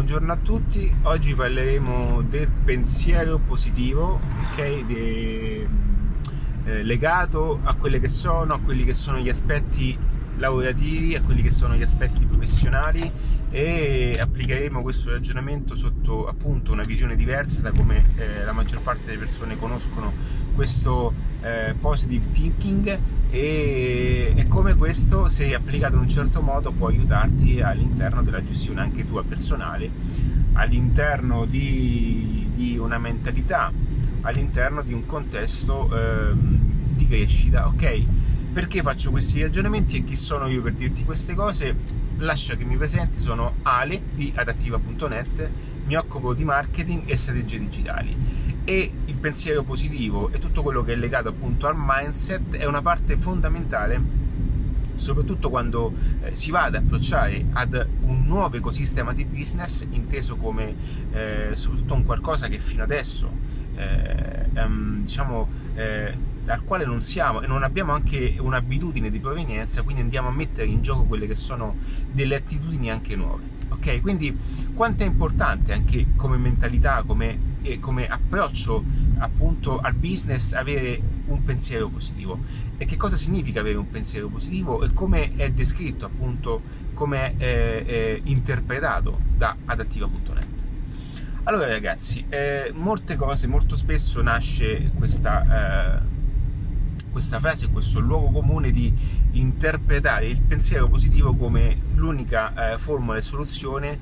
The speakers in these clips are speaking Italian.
buongiorno a tutti. Oggi parleremo del pensiero positivo, ok? De, eh, legato a quelli che sono, a quelli che sono gli aspetti lavorativi, a quelli che sono gli aspetti professionali e applicheremo questo ragionamento sotto appunto una visione diversa da come eh, la maggior parte delle persone conoscono questo eh, positive thinking e, e, come questo se applicato in un certo modo può aiutarti all'interno della gestione anche tua personale all'interno di, di una mentalità all'interno di un contesto eh, di crescita ok? Perché faccio questi ragionamenti e chi sono io per dirti queste cose? Lascia che mi presenti, sono Ale di adattiva.net, mi occupo di marketing e strategie digitali e il pensiero positivo e tutto quello che è legato appunto al mindset è una parte fondamentale soprattutto quando eh, si va ad approcciare ad un nuovo ecosistema di business inteso come eh, soprattutto un qualcosa che fino adesso eh, um, diciamo eh, al quale non siamo e non abbiamo anche un'abitudine di provenienza, quindi andiamo a mettere in gioco quelle che sono delle attitudini anche nuove. Ok, quindi quanto è importante anche come mentalità, come, eh, come approccio appunto al business avere un pensiero positivo e che cosa significa avere un pensiero positivo e come è descritto appunto, come è eh, interpretato da adattiva.net. Allora ragazzi, eh, molte cose, molto spesso nasce questa eh, questa frase, questo luogo comune di interpretare il pensiero positivo come l'unica eh, formula e soluzione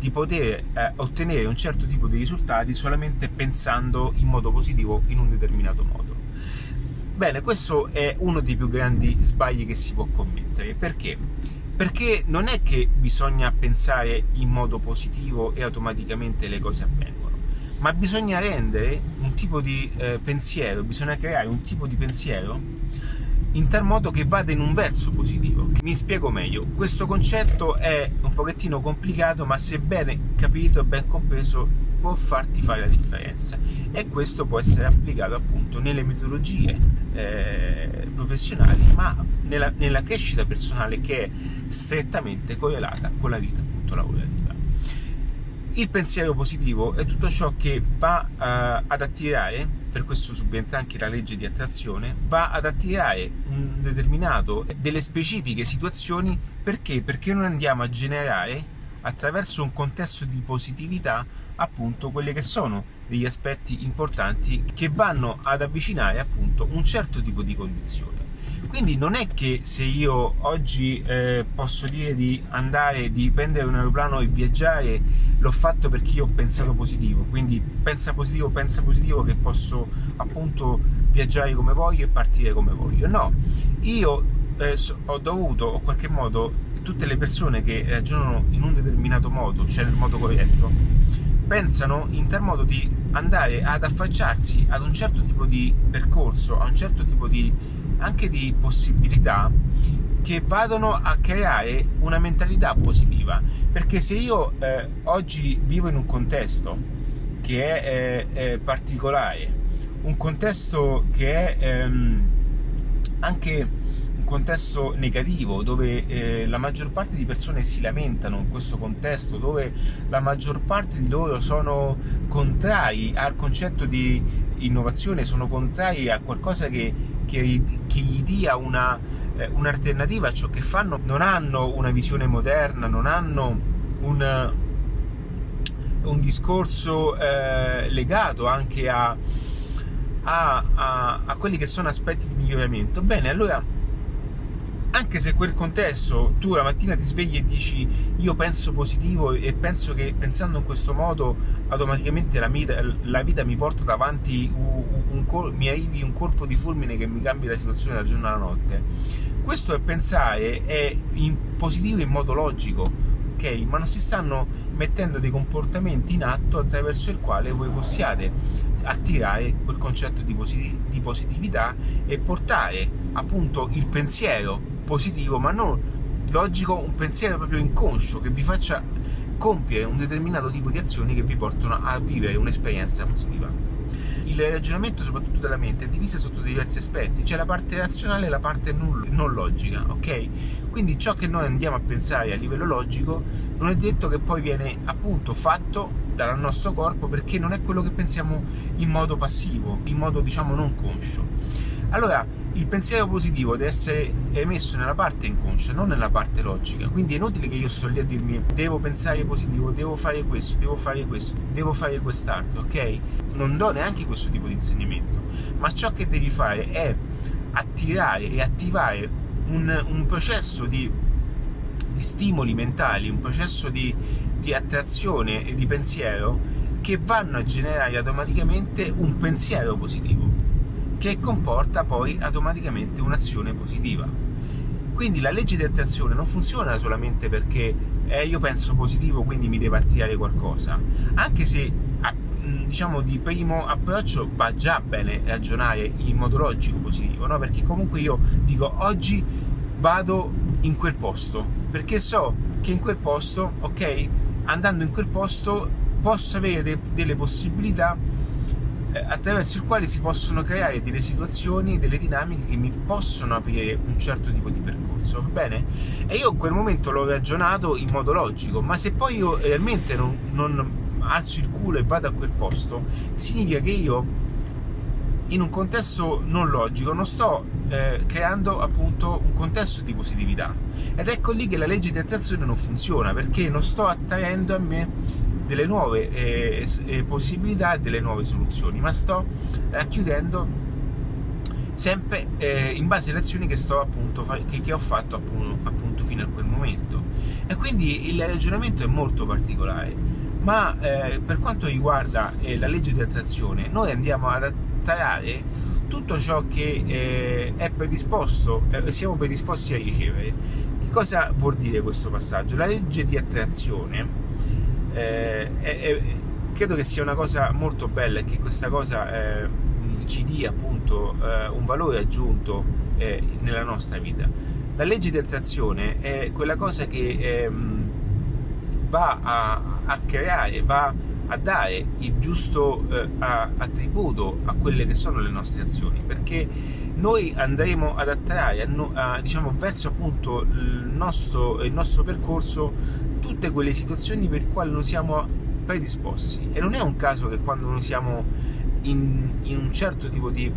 di poter eh, ottenere un certo tipo di risultati solamente pensando in modo positivo in un determinato modo. Bene, questo è uno dei più grandi sbagli che si può commettere. Perché? Perché non è che bisogna pensare in modo positivo e automaticamente le cose avvengono ma bisogna rendere un tipo di eh, pensiero, bisogna creare un tipo di pensiero in tal modo che vada in un verso positivo. Mi spiego meglio, questo concetto è un pochettino complicato, ma se ben capito e ben compreso può farti fare la differenza e questo può essere applicato appunto nelle metodologie eh, professionali, ma nella, nella crescita personale che è strettamente correlata con la vita appunto lavorativa. Il pensiero positivo è tutto ciò che va uh, ad attirare, per questo subentra anche la legge di attrazione, va ad attirare un determinato, delle specifiche situazioni perché? Perché noi andiamo a generare attraverso un contesto di positività appunto quelle che sono degli aspetti importanti che vanno ad avvicinare appunto un certo tipo di condizione. Quindi non è che se io oggi eh, posso dire di andare, di prendere un aeroplano e viaggiare, l'ho fatto perché io ho pensato positivo. Quindi pensa positivo, pensa positivo che posso appunto viaggiare come voglio e partire come voglio. No, io eh, ho dovuto, o qualche modo, tutte le persone che ragionano in un determinato modo, cioè nel modo corretto, pensano in tal modo di andare ad affacciarsi ad un certo tipo di percorso, a un certo tipo di anche di possibilità che vadano a creare una mentalità positiva. Perché se io eh, oggi vivo in un contesto che è, è, è particolare, un contesto che è ehm, anche un contesto negativo, dove eh, la maggior parte di persone si lamentano in questo contesto, dove la maggior parte di loro sono contrari al concetto di innovazione, sono contrari a qualcosa che che, che gli dia una, eh, un'alternativa a ciò che fanno, non hanno una visione moderna, non hanno un, un discorso eh, legato anche a, a, a, a quelli che sono aspetti di miglioramento. Bene, allora anche se quel contesto tu la mattina ti svegli e dici io penso positivo e penso che pensando in questo modo automaticamente la vita, la vita mi porta davanti un, un, un, mi arrivi un colpo di fulmine che mi cambia la situazione dal giorno alla notte. Questo è pensare è in positivo in modo logico ok? Ma non si stanno mettendo dei comportamenti in atto attraverso il quale voi possiate attirare quel concetto di, positività e portare appunto il pensiero positivo, ma non logico, un pensiero proprio inconscio che vi faccia compiere un determinato tipo di azioni che vi portano a vivere un'esperienza positiva. il ragionamento, soprattutto della mente, è diviso sotto diversi aspetti. C'è la parte razionale e la parte non, logica, ok? Quindi ciò che noi andiamo a pensare a livello logico non è detto che poi viene appunto fatto dal nostro corpo perché non è quello che pensiamo in modo passivo, in modo diciamo non conscio. Allora, il pensiero positivo deve essere emesso nella parte inconscia, non nella parte logica. Quindi è inutile che io sto lì a dirmi devo pensare positivo, devo fare questo, devo fare questo, devo fare quest'altro, ok? Non do neanche questo tipo di insegnamento. Ma ciò che devi fare è attirare e attivare un, un processo di, di, stimoli mentali, un processo di, di attrazione e di pensiero che vanno a generare automaticamente un pensiero positivo che comporta poi automaticamente un'azione positiva. Quindi la legge di attrazione non funziona solamente perché eh, io penso positivo, quindi mi deve attirare qualcosa, anche se diciamo di primo approccio va già bene ragionare in modo logico positivo, no? perché comunque io dico oggi vado in quel posto, perché so che in quel posto, ok, andando in quel posto posso avere de- delle possibilità attraverso il quale si possono creare delle situazioni, delle dinamiche che mi possono aprire un certo tipo di percorso, va bene? E io in quel momento l'ho ragionato in modo logico, ma se poi io realmente non, non alzo il culo e vado a quel posto, significa che io in un contesto non logico non sto eh, creando appunto un contesto di positività ed ecco lì che la legge di attrazione non funziona perché non sto attraendo a me delle nuove eh, eh, possibilità e delle nuove soluzioni, ma sto racchiudendo sempre eh, in base alle azioni che, sto, appunto, che, che ho fatto appunto, appunto, fino a quel momento. E quindi il ragionamento è molto particolare, ma eh, per quanto riguarda eh, la legge di attrazione, noi andiamo ad attrarre tutto ciò che è predisposto, siamo predisposti a ricevere. Che cosa vuol dire questo passaggio? La legge di attrazione eh, eh, credo che sia una cosa molto bella e che questa cosa eh, ci dia appunto eh, un valore aggiunto eh, nella nostra vita. La legge di attrazione è quella cosa che ehm, va a, a, creare, va a dare il giusto eh, attributo a quelle che sono le nostre azioni, perché noi andremo ad attrarre a, a, diciamo, verso appunto il nostro, il nostro percorso tutte quelle situazioni per le quali non siamo predisposti e non è un caso che quando noi siamo in, in un certo tipo di,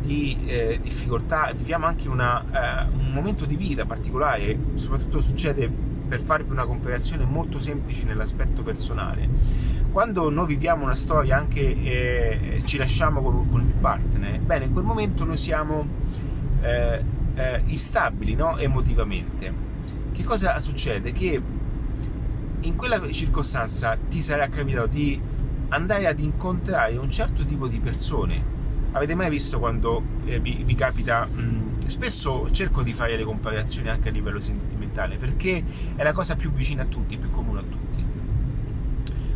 di eh, difficoltà viviamo anche una, eh, un momento di vita particolare soprattutto succede per farvi una comparazione molto semplice nell'aspetto personale quando noi viviamo una storia anche eh, ci lasciamo con, con, il partner bene in quel momento noi siamo eh, eh, instabili no? emotivamente che cosa succede? che in quella circostanza ti sarà capitato di andare ad incontrare un certo tipo di persone. Avete mai visto quando eh, vi, vi, capita? Mh, spesso cerco di fare le comparazioni anche a livello sentimentale perché è la cosa più vicina a tutti, più comune a tutti.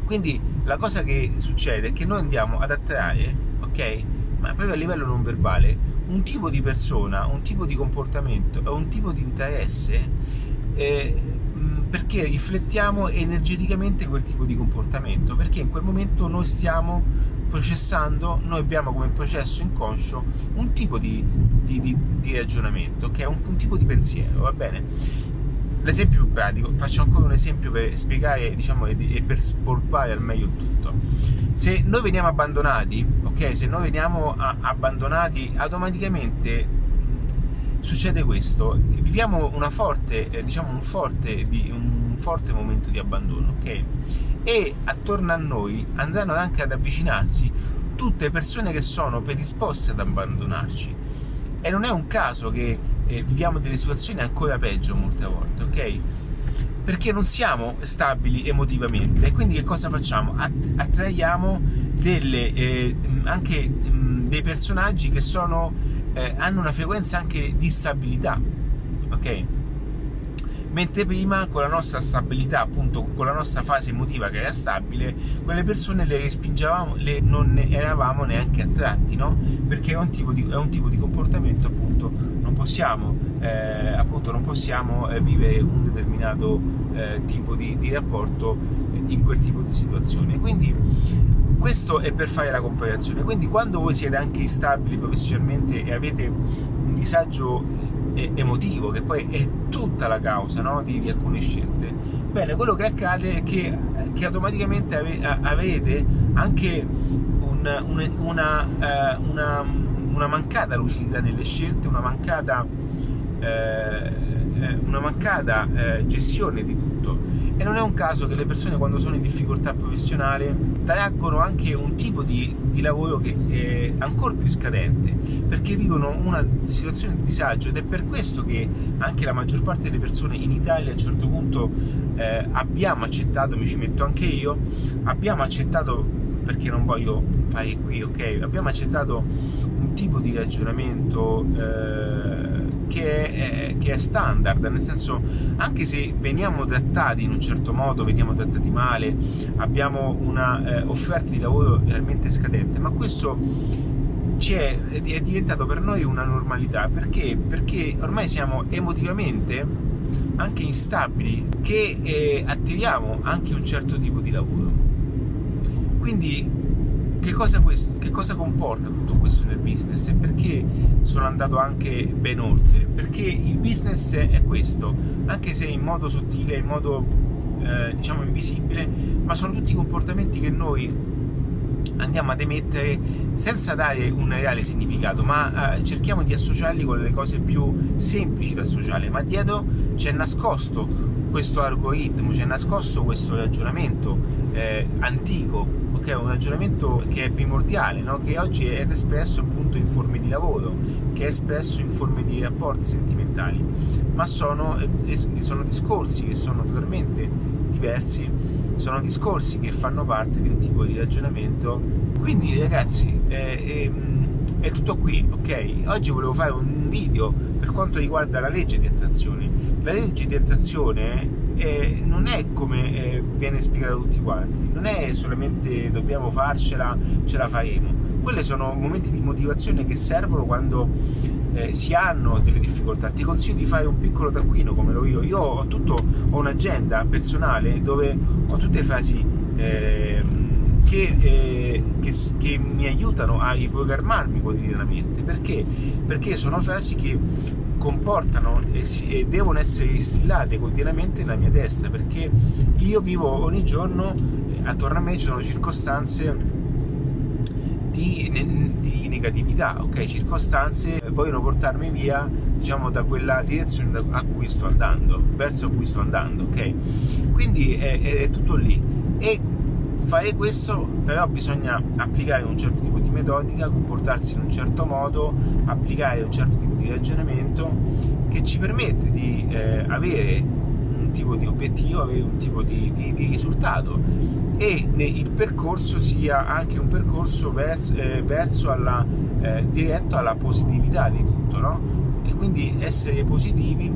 Quindi la cosa che succede è che noi andiamo ad attrarre, ok? Ma proprio a livello non verbale, un tipo di persona, un tipo di comportamento e un tipo di interesse eh, perché riflettiamo energeticamente quel tipo di comportamento, perché in quel momento noi stiamo processando, noi abbiamo come processo inconscio un tipo di, di, di, di ragionamento, che è un, un, tipo di pensiero, va bene? L'esempio più pratico, faccio ancora un esempio per spiegare diciamo, e, e per spolpare al meglio il tutto. Se noi veniamo abbandonati, ok? Se noi veniamo a, abbandonati automaticamente succede questo, viviamo forte, eh, diciamo un forte, un forte momento di abbandono, ok? E attorno a noi andranno anche ad avvicinarsi tutte persone che sono predisposte ad abbandonarci. E non è un caso che eh, viviamo delle situazioni ancora peggio molte volte, ok? Perché non siamo stabili emotivamente quindi che cosa facciamo? attraiamo delle, eh, anche mh, dei personaggi che sono eh, hanno una frequenza anche di stabilità, ok? Mentre prima con la nostra stabilità, appunto con la nostra fase emotiva che era stabile, quelle persone le respingevamo, le non eravamo neanche attratti, no? Perché è un tipo di, un tipo di comportamento, appunto, non possiamo, eh, appunto, non possiamo eh, vivere un determinato eh, tipo di, di rapporto in quel tipo di situazione. Quindi questo è per fare la comparazione. Quindi quando voi siete anche instabili professionalmente e avete un disagio emotivo, che poi è tutta la causa no? di, di, alcune scelte, bene, quello che accade è che, che automaticamente ave, avete anche un, un, una, uh, una, una, mancata lucidità nelle scelte, una mancata, uh, una mancata uh, gestione di tutto e non è un caso che le persone quando sono in difficoltà professionale traggono anche un tipo di, di lavoro che è ancora più scadente, perché vivono una situazione di disagio ed è per questo che anche la maggior parte delle persone in Italia a un certo punto eh, abbiamo accettato, mi ci metto anche io, abbiamo accettato perché non voglio fare qui, ok? Abbiamo accettato un tipo di ragionamento eh, che è, che è, standard, nel senso anche se veniamo trattati in un certo modo, veniamo trattati male, abbiamo una eh, offerta di lavoro realmente scadente, ma questo è, è, diventato per noi una normalità perché? Perché ormai siamo emotivamente anche instabili che eh, attiriamo anche un certo tipo di lavoro. Quindi che cosa, questo, che cosa, comporta tutto questo nel business e perché sono andato anche ben oltre? Perché il business è questo, anche se in modo sottile, in modo eh, diciamo invisibile, ma sono tutti comportamenti che noi andiamo ad emettere senza dare un reale significato, ma eh, cerchiamo di associarli con le cose più semplici da associare, ma dietro c'è nascosto questo algoritmo, c'è nascosto questo ragionamento eh, antico è un ragionamento che è primordiale, no? che oggi è espresso appunto in forme di lavoro, che è espresso in forme di rapporti sentimentali, ma sono, sono discorsi che sono totalmente diversi, sono discorsi che fanno parte di un tipo di ragionamento. Quindi ragazzi, è, è, è tutto qui, ok? Oggi volevo fare un video per quanto riguarda la legge di attrazione. La legge di attrazione eh, non è come eh, viene spiegato a tutti quanti, non è solamente dobbiamo farcela, ce la faremo. Quelli sono momenti di motivazione che servono quando eh, si hanno delle difficoltà. Ti consiglio di fare un piccolo taccuino come lo io. Io ho, tutto, ho un'agenda personale dove ho tutte frasi ehm, che, eh, che, che, mi aiutano a riprogrammarmi quotidianamente. Perché? Perché sono frasi che comportano e, si, e, devono essere instillate quotidianamente nella mia testa perché io vivo ogni giorno eh, attorno a me ci sono circostanze di, di negatività, ok? Circostanze vogliono portarmi via diciamo da quella direzione a cui sto andando, verso cui sto andando, ok? Quindi è, è, è tutto lì e fare questo però bisogna applicare un certo tipo di metodica, comportarsi in un certo modo, applicare un certo tipo di ragionamento che ci permette di eh, avere un tipo di obiettivo, avere un tipo di, di, di risultato e il percorso sia anche un percorso verso, eh, verso alla, eh, diretto alla positività di tutto, no? E quindi essere positivi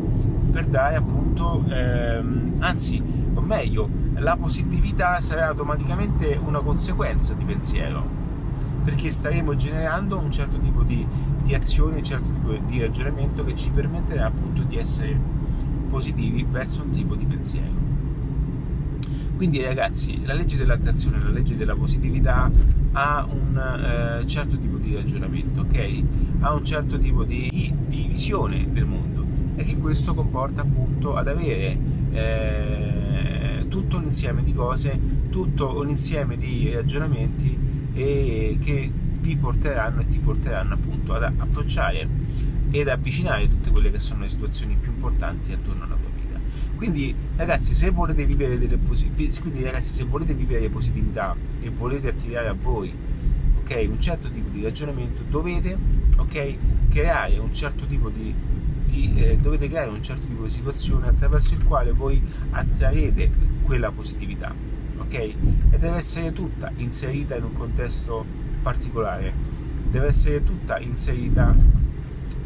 per dare appunto, ehm, anzi, o meglio, la positività sarà automaticamente una conseguenza di pensiero perché staremo generando un certo tipo di, di azione, un certo tipo di ragionamento che ci permetterà appunto di essere positivi verso un tipo di pensiero. Quindi ragazzi, la legge dell'attrazione, la legge della positività ha un eh, certo tipo di ragionamento, ok? Ha un certo tipo di, di, visione del mondo e che questo comporta appunto ad avere eh, tutto un insieme di cose, tutto un insieme di ragionamenti e che vi porteranno e ti porteranno appunto ad approcciare ed avvicinare tutte quelle che sono le situazioni più importanti attorno alla tua vita. Quindi ragazzi, se volete vivere delle positività, quindi ragazzi, se volete vivere positività e volete attirare a voi ok, un certo tipo di ragionamento, dovete ok, creare un certo tipo di, di eh, dovete creare un certo tipo di situazione attraverso il quale voi attrarrete quella positività ok? Deve essere tutta inserita in un contesto particolare, deve essere tutta inserita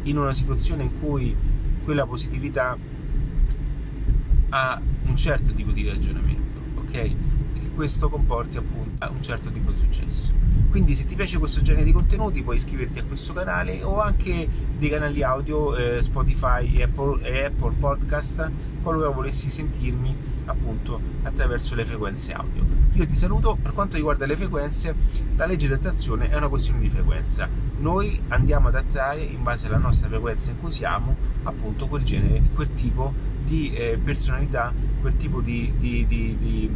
in una situazione in cui quella positività ha un certo tipo di ragionamento, ok? E che questo comporti appunto un certo tipo di successo. Quindi se ti piace questo genere di contenuti puoi iscriverti a questo canale o anche dei canali audio eh, Spotify e Apple, e Apple Podcast qualora volessi sentirmi appunto attraverso le frequenze audio. Io ti saluto, per quanto riguarda le frequenze, la legge di attrazione è una questione di frequenza. Noi andiamo ad attrarre in base alla nostra frequenza in cui siamo appunto quel genere, quel tipo di eh, personalità, quel tipo di, di, di,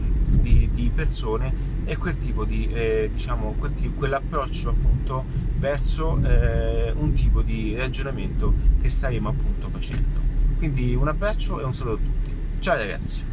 di, persone e quel tipo di eh, diciamo quel tipo, quell'approccio appunto verso eh, un tipo di ragionamento che staremo appunto facendo. Quindi un abbraccio e un saluto a tutti. Ciao ragazzi!